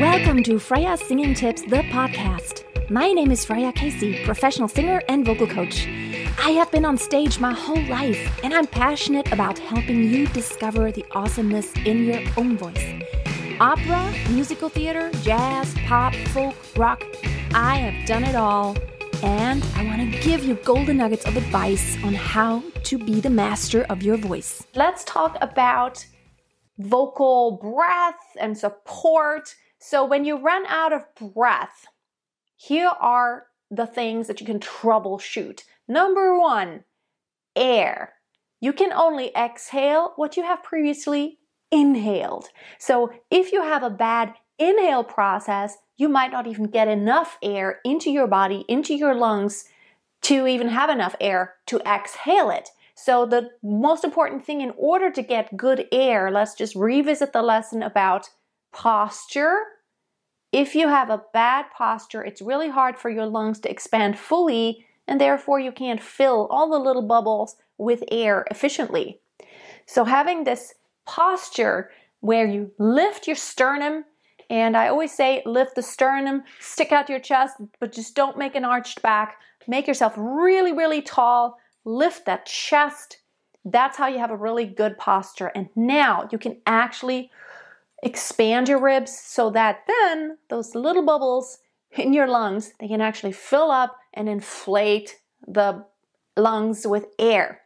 Welcome to Freya Singing Tips, the podcast. My name is Freya Casey, professional singer and vocal coach. I have been on stage my whole life, and I'm passionate about helping you discover the awesomeness in your own voice. Opera, musical theater, jazz, pop, folk, rock. I have done it all, and I want to give you golden nuggets of advice on how to be the master of your voice. Let's talk about vocal breath and support. So, when you run out of breath, here are the things that you can troubleshoot. Number one, air. You can only exhale what you have previously inhaled. So if you have a bad inhale process, you might not even get enough air into your body, into your lungs to even have enough air to exhale it. So the most important thing in order to get good air, let's just revisit the lesson about posture. If you have a bad posture, it's really hard for your lungs to expand fully, and therefore you can't fill all the little bubbles with air efficiently. So having this posture where you lift your sternum. And I always say lift the sternum, stick out your chest, but just don't make an arched back. Make yourself really, really tall. Lift that chest. That's how you have a really good posture. And now you can actually expand your ribs so that then those little bubbles in your lungs, they can actually fill up and inflate the lungs with air.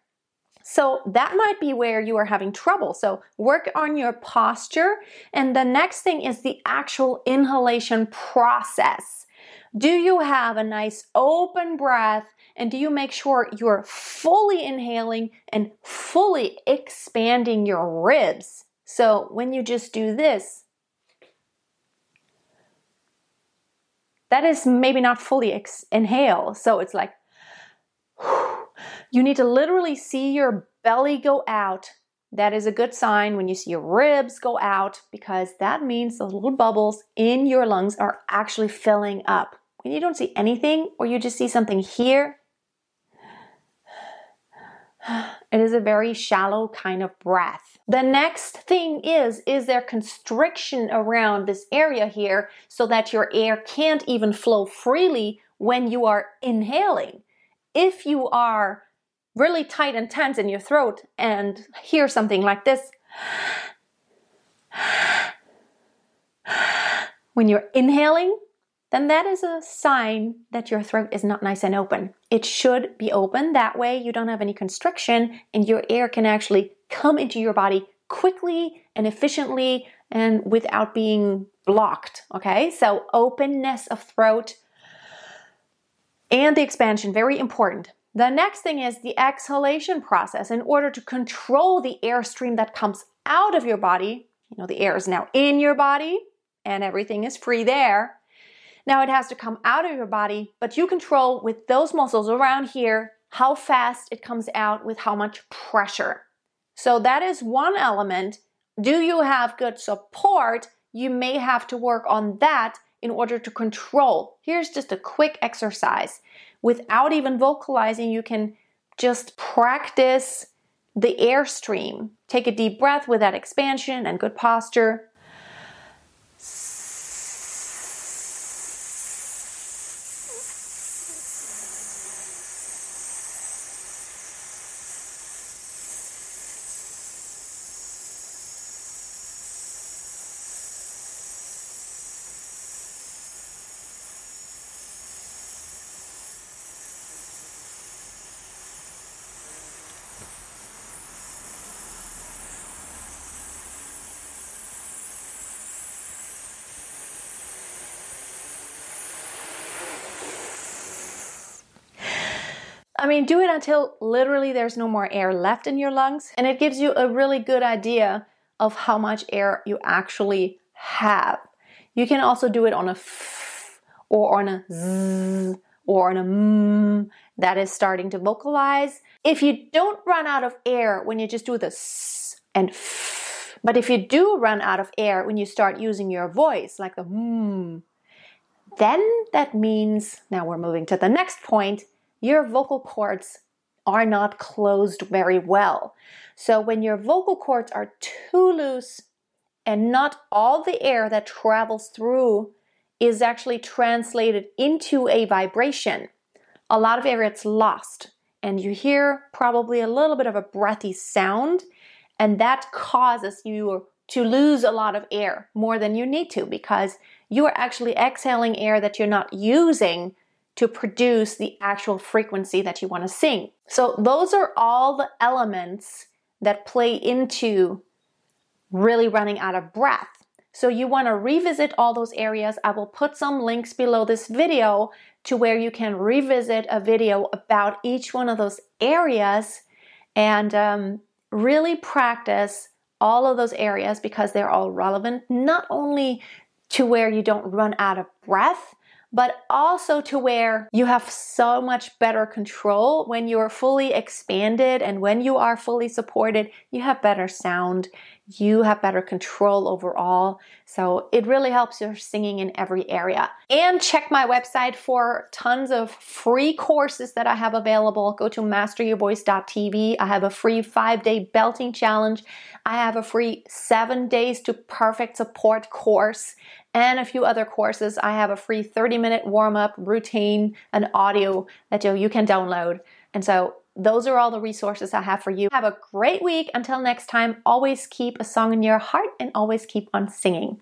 So that might be where you are having trouble. So work on your posture. And the next thing is the actual inhalation process. Do you have a nice open breath? And do you make sure you're fully inhaling and fully expanding your ribs? So when you just do this, that is maybe not fully ex- inhale. So it's like, you need to literally see your belly go out. That is a good sign when you see your ribs go out because that means those little bubbles in your lungs are actually filling up. When you don't see anything or you just see something here, it is a very shallow kind of breath. The next thing is is there constriction around this area here so that your air can't even flow freely when you are inhaling. If you are really tight and tense in your throat and hear something like this, when you're inhaling, then that is a sign that your throat is not nice and open. It should be open. That way, you don't have any constriction and your air can actually come into your body quickly and efficiently and without being blocked. Okay, so openness of throat and the expansion, very important. The next thing is the exhalation process. In order to control the airstream that comes out of your body, you know, the air is now in your body and everything is free there. Now it has to come out of your body, but you control with those muscles around here how fast it comes out with how much pressure. So that is one element. Do you have good support? You may have to work on that in order to control. Here's just a quick exercise without even vocalizing, you can just practice the airstream. Take a deep breath with that expansion and good posture. I mean, do it until literally there's no more air left in your lungs, and it gives you a really good idea of how much air you actually have. You can also do it on a f or on a z or on a m that is starting to vocalize. If you don't run out of air when you just do the s and f, but if you do run out of air when you start using your voice, like the hmm, then that means, now we're moving to the next point, your vocal cords are not closed very well. So when your vocal cords are too loose and not all the air that travels through is actually translated into a vibration. A lot of air gets lost, and you hear probably a little bit of a breathy sound, and that causes you to lose a lot of air more than you need to because you are actually exhaling air that you're not using to produce the actual frequency that you want to sing. So, those are all the elements that play into really running out of breath. So, you want to revisit all those areas. I will put some links below this video to where you can revisit a video about each one of those areas and um, really practice all of those areas because they're all relevant, not only to where you don't run out of breath, but also to where you have so much better control. When you're fully expanded and when you are fully supported, you have better sound, you have better control overall. So it really helps your singing in every area. And check my website for tons of free courses that I have available. Go to masteryourvoice.tv. I have a free five day belting challenge. I have a free seven days to perfect support course and a few other courses. I have a free 30 minute warm up routine and audio that you can download. And so those are all the resources I have for you. Have a great week. Until next time, always keep a song in your heart and always keep on singing.